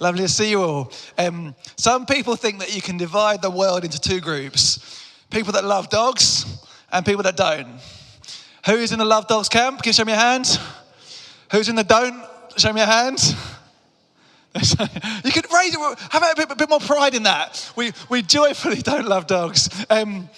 Lovely to see you all. Um, some people think that you can divide the world into two groups people that love dogs and people that don't. Who's in the love dogs camp? Can you show me your hand? Who's in the don't? Show me your hand. you could raise it, have a bit, a bit, more pride in that. We, we joyfully don't love dogs. Um,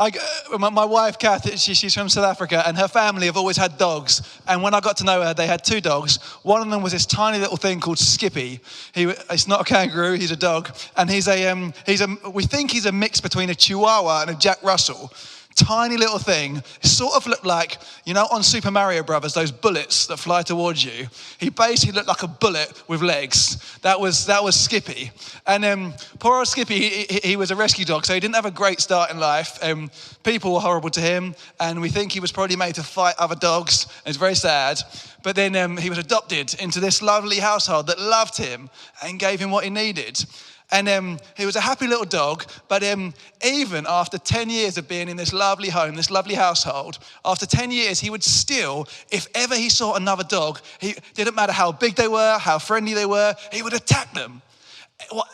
I, uh, my, wife, Kath, she, she's from South Africa, and her family have always had dogs. And when I got to know her, they had two dogs. One of them was this tiny little thing called Skippy. He, it's not a kangaroo, he's a dog. And he's a, um, he's a, we think he's a mix between a Chihuahua and a Jack Russell tiny little thing. sort of looked like, you know, on Super Mario Brothers, those bullets that fly towards you. He basically looked like a bullet with legs. That was that was Skippy. And um, poor old Skippy, he, he, was a rescue dog, so he didn't have a great start in life. Um, people were horrible to him, and we think he was probably made to fight other dogs. It's very sad. But then um, he was adopted into this lovely household that loved him and gave him what he needed. And um, he was a happy little dog, but um, even after 10 years of being in this lovely home, this lovely household, after 10 years, he would still, if ever he saw another dog, he didn't matter how big they were, how friendly they were, he would attack them.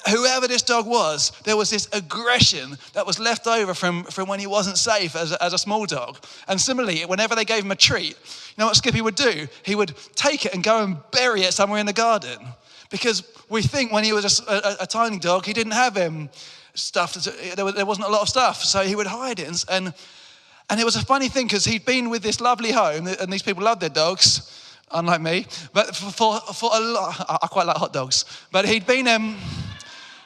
Whoever this dog was, there was this aggression that was left over from, from when he wasn't safe as a, as a small dog. And similarly, whenever they gave him a treat, you know what Skippy would do? He would take it and go and bury it somewhere in the garden because we think when he was a, a, a tiny dog, he didn't have him stuff. There, was, there wasn't a lot of stuff, so he would hide it. And, and, and it was a funny thing because he'd been with this lovely home, and these people love their dogs, unlike me. But for, for, for a lot, I quite like hot dogs. But he'd been, um,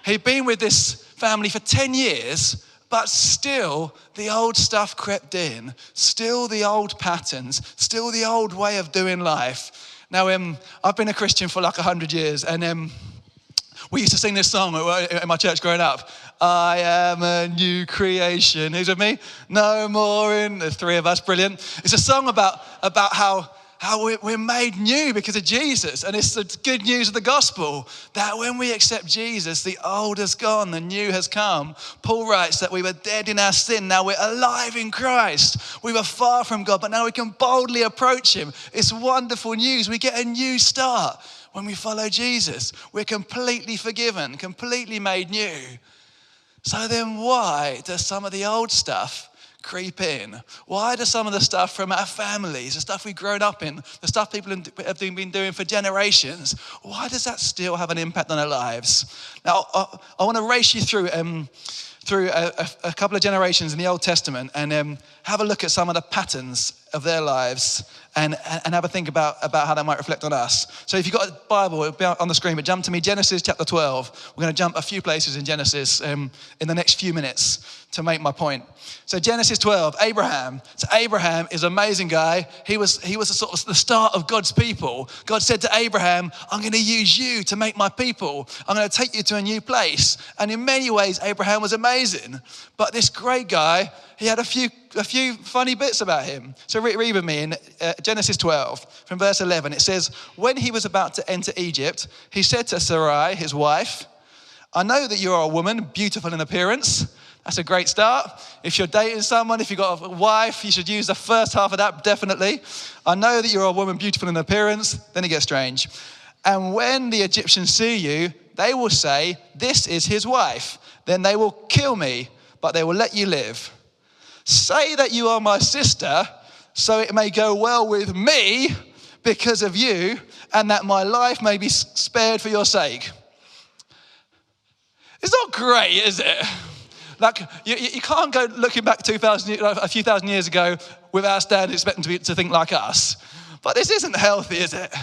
he'd been with this family for 10 years, but still the old stuff crept in, still the old patterns, still the old way of doing life. Now, um, I've been a Christian for like 100 years, and um, we used to sing this song in my church growing up. I am a new creation. Who's with me? No more in. the three of us, brilliant. It's a song about, about how how we're made new because of Jesus. And it's the good news of the gospel that when we accept Jesus, the old has gone, the new has come. Paul writes that we were dead in our sin, now we're alive in Christ. We were far from God, but now we can boldly approach Him. It's wonderful news. We get a new start when we follow Jesus. We're completely forgiven, completely made new. So then, why does some of the old stuff creep in? Why does some of the stuff from our families, the stuff we've grown up in, the stuff people have been doing for generations, why does that still have an impact on our lives? Now, I, I want to race you through. Um, through a, a, couple of generations in the Old Testament and um, have a look at some of the patterns of their lives and, and have a think about, about how that might reflect on us. So if you've got a Bible, it'll be on the screen, but jump to me, Genesis chapter 12. We're going to jump a few places in Genesis um, in the next few minutes to make my point. So Genesis 12, Abraham. So Abraham is an amazing guy. He was, he was the sort of the start of God's people. God said to Abraham, I'm going to use you to make my people. I'm going to take you to a new place. And in many ways, Abraham was amazing. But this great guy, he had a few, a few funny bits about him. So read, read with me in uh, Genesis 12 from verse 11. It says, When he was about to enter Egypt, he said to Sarai, his wife, I know that you are a woman, beautiful in appearance. That's a great start. If you're dating someone, if you've got a wife, you should use the first half of that, definitely. I know that you're a woman beautiful in appearance. Then it gets strange. And when the Egyptians see you, they will say, This is his wife. Then they will kill me, but they will let you live. Say that you are my sister, so it may go well with me because of you, and that my life may be spared for your sake. It's not great, is it? Like, you, you can't go looking back 2,000, a few thousand years ago with our standards expecting to, be, to think like us. But this isn't healthy, is it?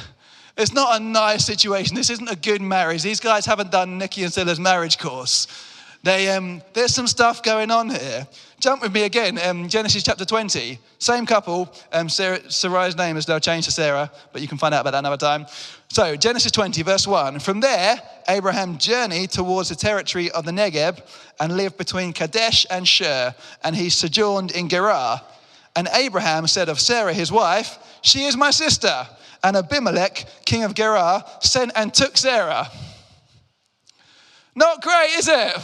It's not a nice situation. This isn't a good marriage. These guys haven't done Nicky and Sila's marriage course. They, um, there's some stuff going on here. Jump with me again, um, Genesis chapter 20. Same couple. Um, Sarah, Sarai's name is now changed to Sarah, but you can find out about that another time. So, Genesis 20, verse 1. From there, Abraham journeyed towards the territory of the Negeb and lived between Kadesh and Shur, and he sojourned in Gerar. And Abraham said of Sarah, his wife, She is my sister. And Abimelech, king of Gerar, sent and took Sarah. Not great, is it?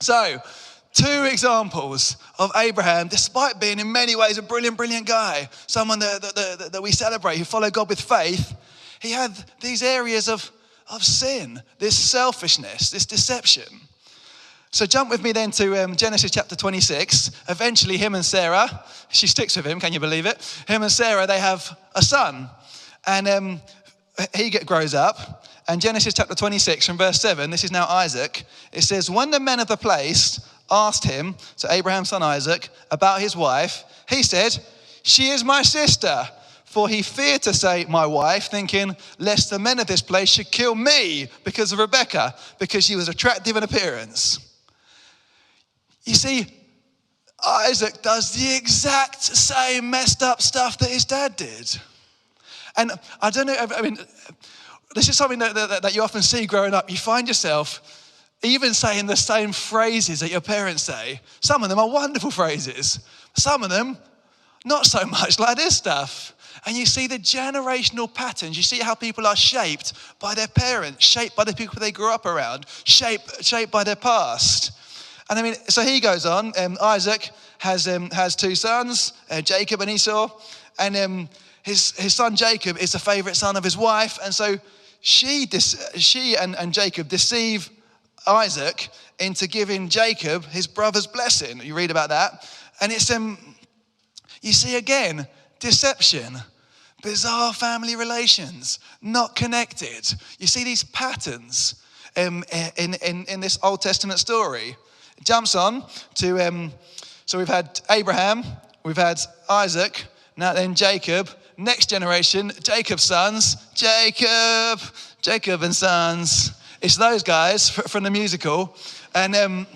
So, two examples of Abraham, despite being in many ways a brilliant, brilliant guy, someone that, that, that, that we celebrate, who followed God with faith, he had these areas of, of sin, this selfishness, this deception. So jump with me then to um, Genesis chapter 26. Eventually, him and Sarah, she sticks with him, can you believe it? Him and Sarah, they have a son. And um, he grows up. And Genesis chapter 26, from verse 7, this is now Isaac. It says, When the men of the place asked him, so Abraham's son Isaac, about his wife, he said, She is my sister. For he feared to say, My wife, thinking, lest the men of this place should kill me because of Rebekah, because she was attractive in appearance. You see, Isaac does the exact same messed up stuff that his dad did. And I don't know, I mean, this is something that, that, that you often see growing up. You find yourself even saying the same phrases that your parents say. Some of them are wonderful phrases, some of them, not so much like this stuff. And you see the generational patterns. You see how people are shaped by their parents, shaped by the people they grew up around, shaped, shaped by their past. And I mean, so he goes on. Um, Isaac has, um, has two sons, uh, Jacob and Esau. And um, his, his son Jacob is the favorite son of his wife. And so she, she and, and Jacob deceive Isaac into giving Jacob his brother's blessing. You read about that. And it's, um, you see again, deception, bizarre family relations, not connected. You see these patterns um, in, in, in this Old Testament story jumps on to, um, so we've had Abraham, we've had Isaac, now then Jacob. Next generation, Jacob's sons, Jacob, Jacob and sons. It's those guys from the musical. And, um,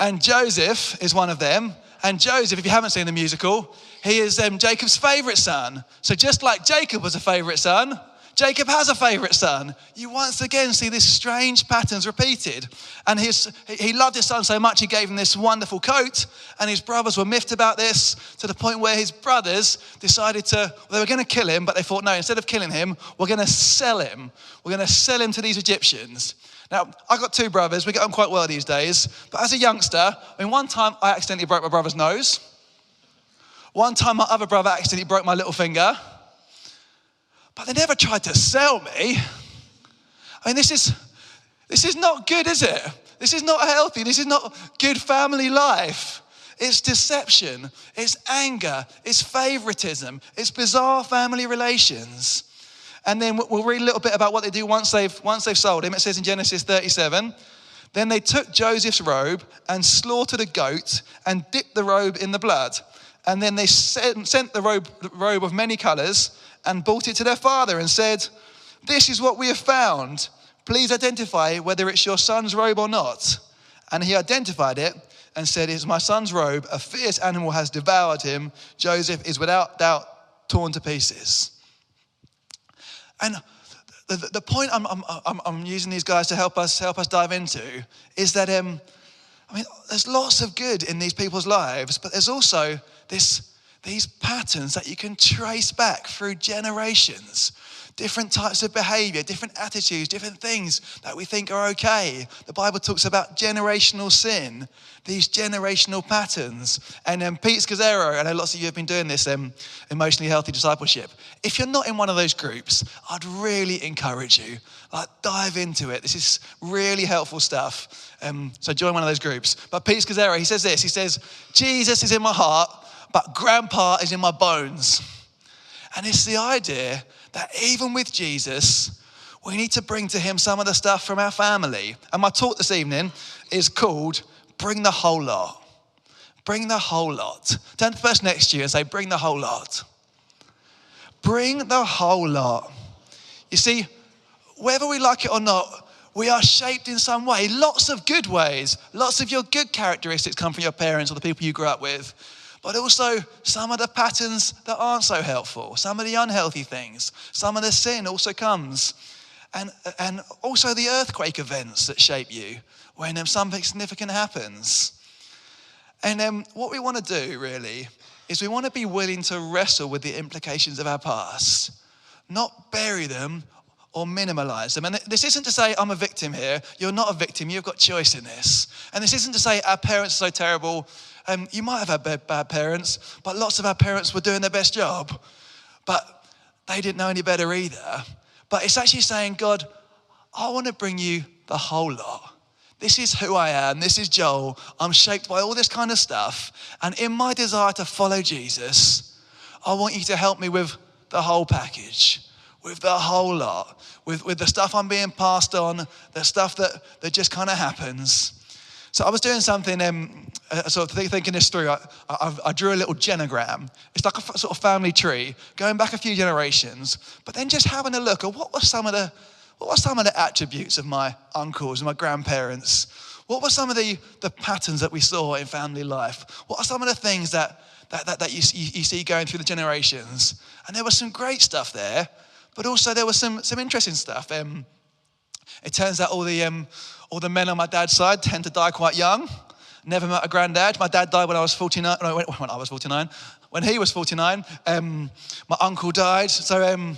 and Joseph is one of them. And Joseph, if you haven't seen the musical, he is um, Jacob's favorite son. So just like Jacob was a favorite son, Jacob has a favorite son. You once again see these strange patterns repeated. And his, he loved his son so much, he gave him this wonderful coat. And his brothers were miffed about this to the point where his brothers decided to, they were going to kill him, but they thought, no, instead of killing him, we're going to sell him. We're going to sell him to these Egyptians. Now, I got two brothers. We get on quite well these days. But as a youngster, I mean, one time I accidentally broke my brother's nose. One time my other brother accidentally broke my little finger but they never tried to sell me. I mean, this is, this is not good, is it? This is not healthy. This is not good family life. It's deception, it's anger, it's favoritism, it's bizarre family relations. And then we'll read a little bit about what they do once they've, once they've sold him. It says in Genesis 37 Then they took Joseph's robe and slaughtered a goat and dipped the robe in the blood. And then they sent, the robe, robe of many colors and brought it to their father and said, This is what we have found. Please identify whether it's your son's robe or not. And he identified it and said, It's my son's robe. A fierce animal has devoured him. Joseph is without doubt torn to pieces. And the, the point I'm, I'm, I'm, using these guys to help us, help us dive into is that, um, I mean, there's lots of good in these people's lives, but there's also this these patterns that you can trace back through generations. Different types of behavior, different attitudes, different things that we think are okay. The Bible talks about generational sin, these generational patterns. And um, Pete Scazzero, I know lots of you have been doing this um, emotionally healthy discipleship. If you're not in one of those groups, I'd really encourage you. Like, dive into it. This is really helpful stuff. Um, so join one of those groups. But Pete Scazzero, he says this. He says, Jesus is in my heart but grandpa is in my bones. And it's the idea that even with Jesus, we need to bring to him some of the stuff from our family. And my talk this evening is called Bring the Whole Lot. Bring the whole lot. Turn to the person next to you and say, Bring the whole lot. Bring the whole lot. You see, whether we like it or not, we are shaped in some way, lots of good ways. Lots of your good characteristics come from your parents or the people you grew up with but also some of the patterns that aren't so helpful, some of the unhealthy things, some of the sin also comes. And, and also the earthquake events that shape you when um, something significant happens. And um, what we want to do really is we want to be willing to wrestle with the implications of our past, not bury them or minimalize them. And this isn't to say I'm a victim here. You're not a victim. You've got choice in this. And this isn't to say our parents are so terrible um, you might have had bad, bad parents, but lots of our parents were doing their best job, but they didn't know any better either. But it's actually saying, God, I want to bring you the whole lot. This is who I am. This is Joel. I'm shaped by all this kind of stuff. And in my desire to follow Jesus, I want you to help me with the whole package, with the whole lot, with, with the stuff I'm being passed on, the stuff that, that just kind of happens. So I was doing something, um, uh, sort of thinking this through. I, I, I, drew a little genogram. It's like a f- sort of family tree going back a few generations, but then just having a look at what were some of the, what were some of the attributes of my uncles and my grandparents. What were some of the, the patterns that we saw in family life? What are some of the things that, that, that, that you, you, you see going through the generations? And there was some great stuff there, but also there was some, some interesting stuff. Um, it turns out all the, um, all the men on my dad's side tend to die quite young. Never met a granddad. My dad died when I was 49. No, when I was 49. When he was 49, um, my uncle died. So, um,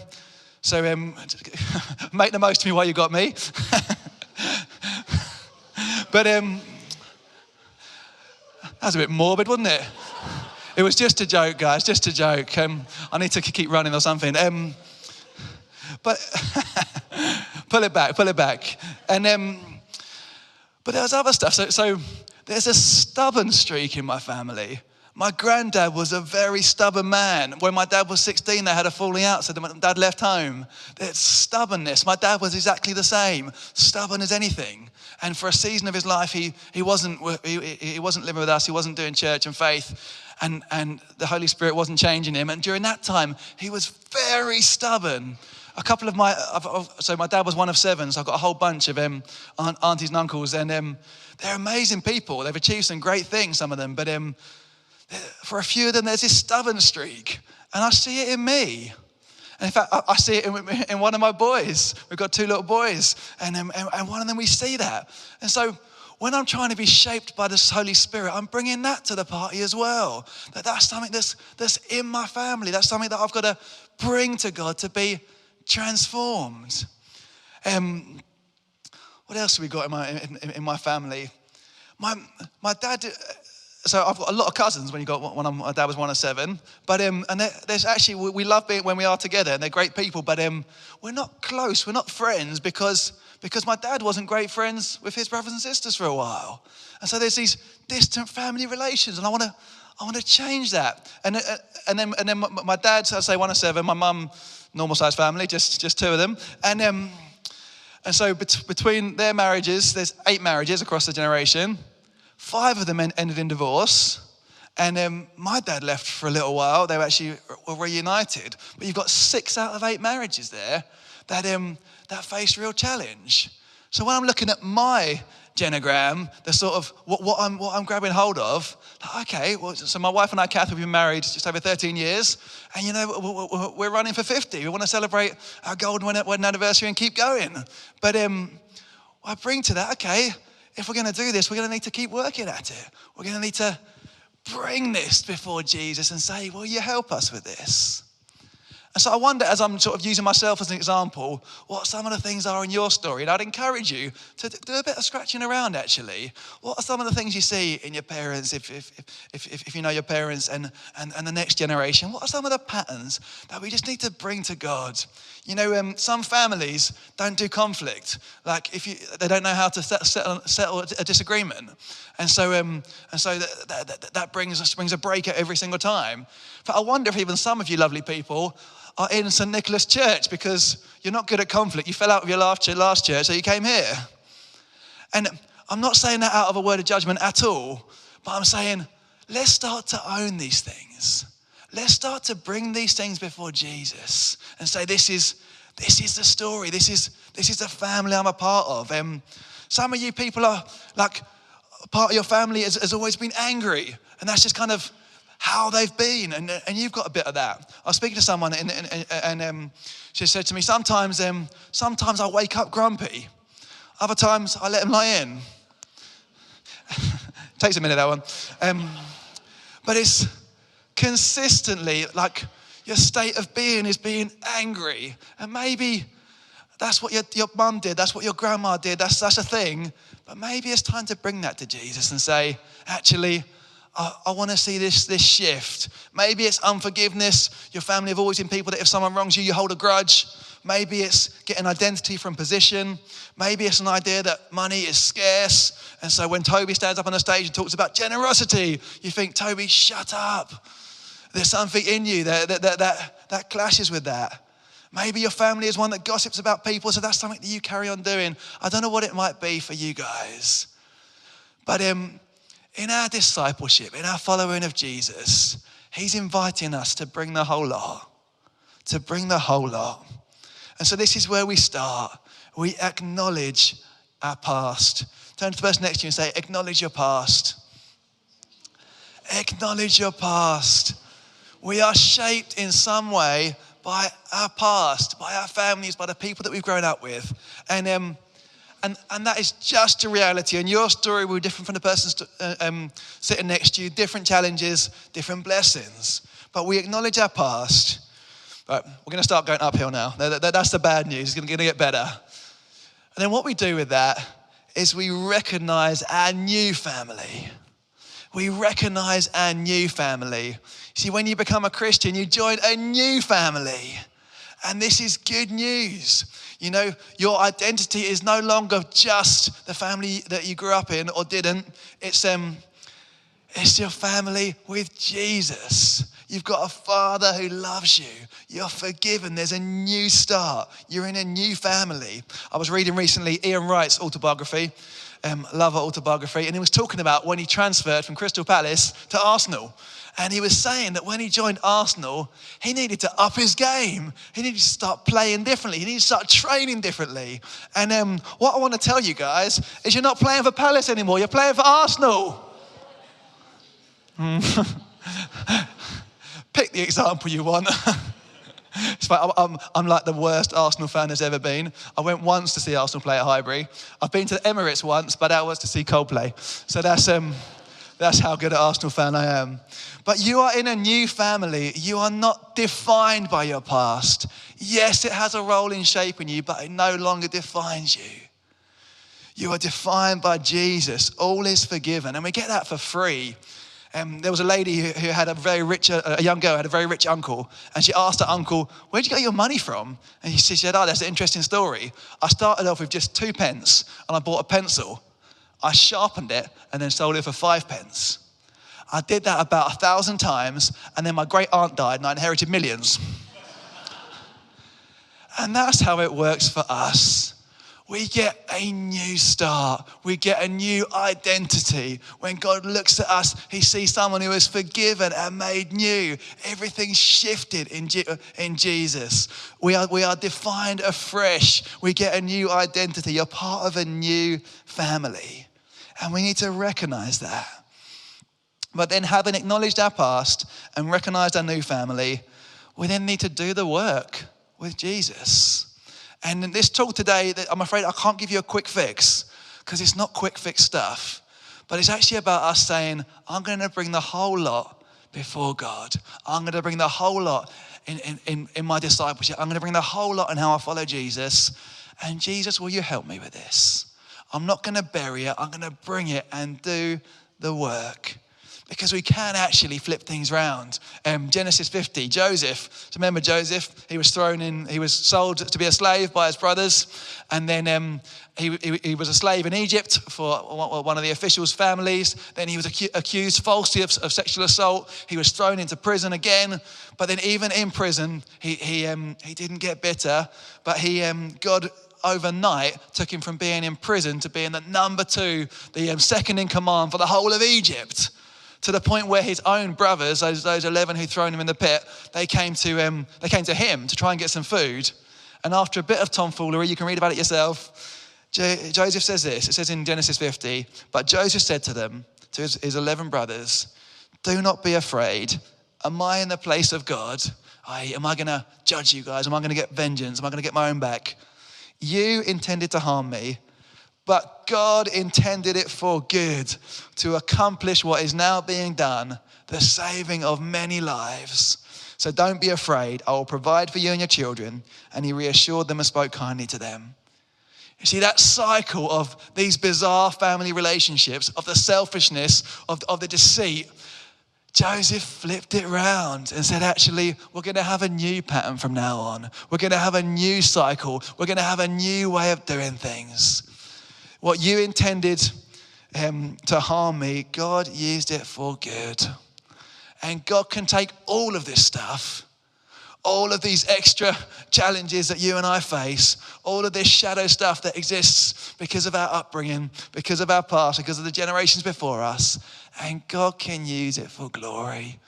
so um, make the most of me while you got me. but um, that was a bit morbid, wasn't it? It was just a joke, guys, just a joke. Um, I need to keep running or something. Um, but pull it back, pull it back. And um, but there was other stuff. So, so there's a stubborn streak in my family. My granddad was a very stubborn man. When my dad was 16, they had a falling out, so my dad left home. It's stubbornness. My dad was exactly the same, stubborn as anything. And for a season of his life, he, he, wasn't, he, he wasn't living with us, he wasn't doing church and faith, and, and the Holy Spirit wasn't changing him. And during that time, he was very stubborn a couple of my, so my dad was one of seven, so I've got a whole bunch of um, aunties and uncles, and um, they're amazing people. They've achieved some great things, some of them, but um, for a few of them, there's this stubborn streak, and I see it in me. And in fact, I, see it in, in, one of my boys. We've got two little boys, and, um, and, and one of them we see that. And so when I'm trying to be shaped by this Holy Spirit, I'm bringing that to the party as well. That that's something that's, that's in my family. That's something that I've got to bring to God to be transformed. Um, what else have we got in my, in, in my family? My, my dad, so I've got a lot of cousins when you got when my dad was one of seven. But um, and there's actually we love being when we are together, and they're great people. But um, we're not close. We're not friends because because my dad wasn't great friends with his brothers and sisters for a while, and so there's these distant family relations, and I want to I want to change that. And uh, and then and then my dad, I say one of seven. My mum normal sized family, just, just two of them. And, um, and so bet- between their marriages, there's eight marriages across the generation. Five of them en- ended in divorce. And um, my dad left for a little while. They were actually were reunited. But you've got six out of eight marriages there that, um, that face real challenge. So when I'm looking at my genogram, the sort of what, what, I'm, what I'm grabbing hold of. Okay, well, so my wife and I, Kath, have been married just over 13 years, and you know, we're running for 50. We want to celebrate our golden wedding anniversary and keep going. But um, I bring to that, okay, if we're going to do this, we're going to need to keep working at it. We're going to need to bring this before Jesus and say, Will you help us with this? And so I wonder, as I'm sort of using myself as an example, what some of the things are in your story. And I'd encourage you to do a bit of scratching around, actually. What are some of the things you see in your parents, if, if, if, if, you know your parents and, and, and the next generation? What are some of the patterns that we just need to bring to God? You know, um, some families don't do conflict. Like, if you, they don't know how to settle, settle a disagreement. And so, um, and so that, that, that brings, brings a break every single time. But I wonder if even some of you lovely people are in St. Nicholas Church because you're not good at conflict. You fell out of your last church, so you came here. And I'm not saying that out of a word of judgment at all, but I'm saying let's start to own these things. Let's start to bring these things before Jesus and say, This is, this is the story. This is, this is the family I'm a part of. Um, some of you people are like, part of your family has, has always been angry, and that's just kind of how they've been. And, and you've got a bit of that. I was speaking to someone, and, and, and um, she said to me, sometimes, um, sometimes I wake up grumpy. Other times I let them lie in. Takes a minute, that one. Um, but it's consistently like your state of being is being angry. And maybe that's what your, your mum did, that's what your grandma did, that's, that's a thing. But maybe it's time to bring that to Jesus and say, actually, I, I want to see this, this shift. Maybe it's unforgiveness. Your family have always been people that if someone wrongs you, you hold a grudge. Maybe it's getting identity from position. Maybe it's an idea that money is scarce. And so when Toby stands up on the stage and talks about generosity, you think, Toby, shut up. There's something in you that, that, that, that, that clashes with that. Maybe your family is one that gossips about people, so that's something that you carry on doing. I don't know what it might be for you guys. But um, in our discipleship, in our following of Jesus, He's inviting us to bring the whole lot, to bring the whole lot. And so this is where we start. We acknowledge our past. Turn to the person next to you and say, Acknowledge your past. Acknowledge your past. We are shaped in some way by our past, by our families, by the people that we've grown up with. And um, and, and that is just a reality. And your story will be different from the person uh, um, sitting next to you, different challenges, different blessings. But we acknowledge our past. But we're going to start going uphill now. That's the bad news. It's going to get better. And then what we do with that is we recognize our new family. We recognize our new family. See, when you become a Christian, you join a new family. And this is good news. You know, your identity is no longer just the family that you grew up in or didn't. It's um it's your family with Jesus. You've got a father who loves you. You're forgiven. There's a new start. You're in a new family. I was reading recently Ian Wright's autobiography, um, Lover autobiography, and he was talking about when he transferred from Crystal Palace to Arsenal. And he was saying that when he joined Arsenal, he needed to up his game. He needed to start playing differently. He needed to start training differently. And um, what I want to tell you guys is you're not playing for Palace anymore, you're playing for Arsenal. Pick the example you want. It's like I'm, I'm, like the worst Arsenal fan there's ever been. I went once to see Arsenal play at Highbury. I've been to the Emirates once, but that was to see Coldplay. So that's, um, that's how good an Arsenal fan I am. But you are in a new family. You are not defined by your past. Yes, it has a role in shaping you, but it no longer defines you. You are defined by Jesus. All is forgiven. And we get that for free. Um, there was a lady who, who had a very rich, a young girl had a very rich uncle, and she asked her uncle, "Where'd you get your money from?" And he said, "Oh, that's an interesting story. I started off with just two pence, and I bought a pencil. I sharpened it and then sold it for five pence. I did that about a thousand times, and then my great aunt died, and I inherited millions. and that's how it works for us. We get a new start. We get a new identity. When God looks at us, He sees someone who is forgiven and made new. Everything's shifted in, in Jesus. We are, we are defined afresh. We get a new identity. You're part of a new family. And we need to recognize that. But then, having acknowledged our past and recognized our new family, we then need to do the work with Jesus. And in this talk today, I'm afraid I can't give you a quick fix because it's not quick fix stuff. But it's actually about us saying, I'm going to bring the whole lot before God. I'm going to bring the whole lot in, in, in, my discipleship. I'm going to bring the whole lot in how I follow Jesus. And Jesus, will you help me with this? I'm not going to bury it, I'm going to bring it and do the work. Because we can actually flip things around. Um, Genesis 50, Joseph. Remember Joseph? He was thrown in, he was sold to be a slave by his brothers. And then um, he, he, he, was a slave in Egypt for one of the officials' families. Then he was acu- accused falsely of, of, sexual assault. He was thrown into prison again. But then, even in prison, he, he, um, he didn't get bitter. But he, um, God overnight took him from being in prison to being the number two, the um, second in command for the whole of Egypt. To the point where his own brothers, those, those 11 who'd thrown him in the pit, they came, to, um, they came to him to try and get some food. And after a bit of tomfoolery, you can read about it yourself, Joseph says this. It says in Genesis 50, but Joseph said to them, to his, his 11 brothers, Do not be afraid. Am I in the place of God? I, am I going to judge you guys? Am I going to get vengeance? Am I going to get my own back? You intended to harm me, but God intended it for good to accomplish what is now being done, the saving of many lives. So don't be afraid. I will provide for you and your children. And he reassured them and spoke kindly to them. You see, that cycle of these bizarre family relationships, of the selfishness, of, of the deceit, Joseph flipped it round and said, actually, we're going to have a new pattern from now on. We're going to have a new cycle. We're going to have a new way of doing things. What you intended um, to harm me, God used it for good. And God can take all of this stuff all of these extra challenges that you and I face, all of this shadow stuff that exists because of our upbringing, because of our past, because of the generations before us, and God can use it for glory.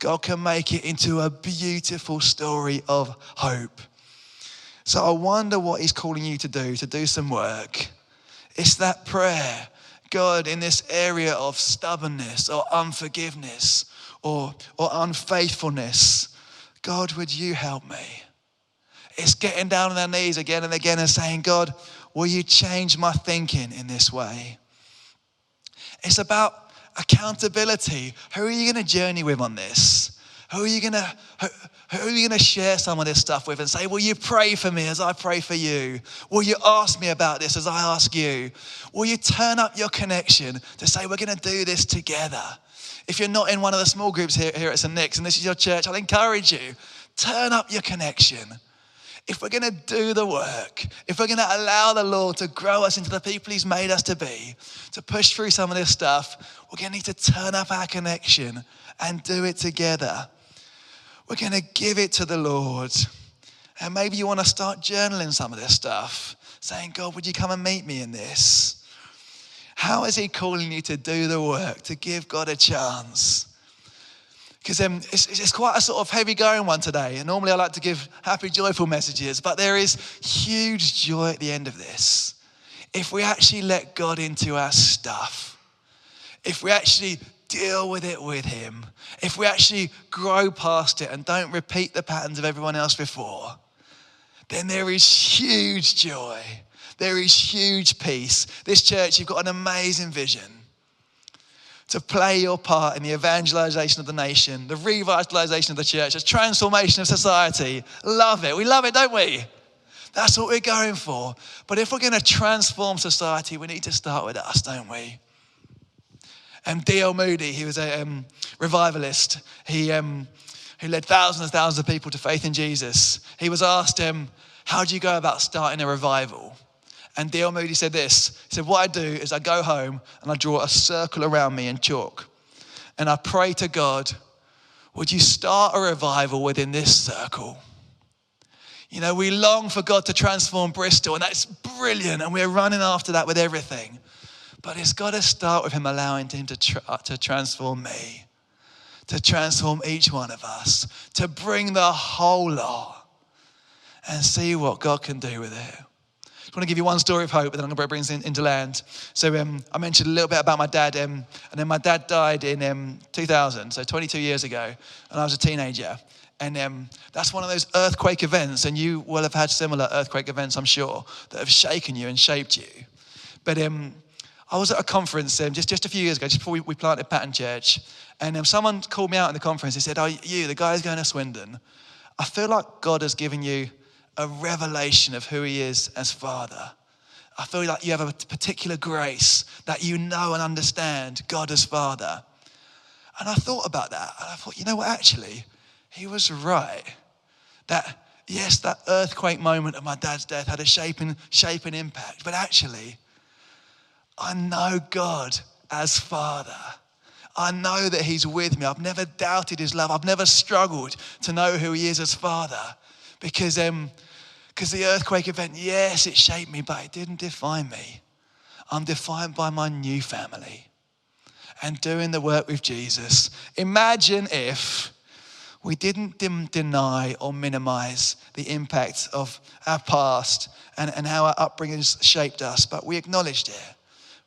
God can make it into a beautiful story of hope. So I wonder what He's calling you to do, to do some work. It's that prayer. God, in this area of stubbornness or unforgiveness or, or unfaithfulness, God, would you help me? It's getting down on our knees again and again and saying, God, will you change my thinking in this way? It's about accountability. Who are you going to journey with on this? Who are you going to who, are you going to share some of this stuff with and say, "Will you pray for me as I pray for you? Will you ask me about this as I ask you? Will you turn up your connection to say we're going to do this together?" If you're not in one of the small groups here, here at St. Nick's and this is your church, I'll encourage you, turn up your connection. If we're going to do the work, if we're going to allow the Lord to grow us into the people He's made us to be, to push through some of this stuff, we're going to need to turn up our connection and do it together. We're going to give it to the Lord. And maybe you want to start journaling some of this stuff, saying, God, would you come and meet me in this? How is He calling you to do the work, to give God a chance? Because um, it's, it's quite a sort of heavy going one today. And normally I like to give happy, joyful messages, but there is huge joy at the end of this. If we actually let God into our stuff, if we actually deal with it with Him, if we actually grow past it and don't repeat the patterns of everyone else before, then there is huge joy there is huge peace. This church, you've got an amazing vision to play your part in the evangelization of the nation, the revitalization of the church, the transformation of society. Love it. We love it, don't we? That's what we're going for. But if we're going to transform society, we need to start with us, don't we? And D.L. Moody, he was a um, revivalist. He, um, who led thousands and thousands of people to faith in Jesus. He was asked, um, How do you go about starting a revival? And D.L. Moody said this He said, What I do is I go home and I draw a circle around me in chalk. And I pray to God, Would you start a revival within this circle? You know, we long for God to transform Bristol, and that's brilliant, and we're running after that with everything. But it's got to start with Him allowing Him to, tra- to transform me, to transform each one of us, to bring the whole lot and see what God can do with it. I want to give you one story of hope, and then I'm going to bring in, into land. So um, I mentioned a little bit about my dad, um, and then my dad died in um, 2000, so 22 years ago, and I was a teenager. And um, that's one of those earthquake events, and you will have had similar earthquake events, I'm sure, that have shaken you and shaped you. But um, I was at a conference um, just, just a few years ago, just before we, we planted Pattern Church, and um, someone called me out in the conference. He said, Oh, you, the guy who's going to Swindon, I feel like God has given you a revelation of who He is as Father. I feel like you have a particular grace that you know and understand God as Father. And I thought about that and I thought, you know what, actually, he was right. That, yes, that earthquake moment of my dad's death had a shaping, shaping impact, but actually, I know God as Father. I know that He's with me. I've never doubted His love. I've never struggled to know who He is as Father because um, because the earthquake event, yes, it shaped me, but it didn't define me. I'm defined by my new family and doing the work with Jesus. Imagine if we didn't dim, deny or minimize the impact of our past and, and how our upbringing shaped us, but we acknowledged it.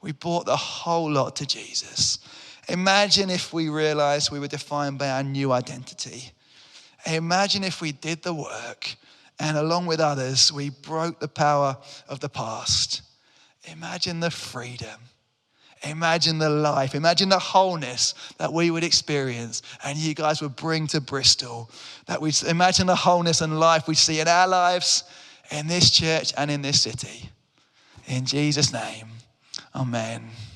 We brought the whole lot to Jesus. Imagine if we realized we were defined by our new identity. Imagine if we did the work and along with others, we broke the power of the past. Imagine the freedom. Imagine the life. Imagine the wholeness that we would experience and you guys would bring to Bristol. That we imagine the wholeness and life we see in our lives, in this church, and in this city. In Jesus' name, amen.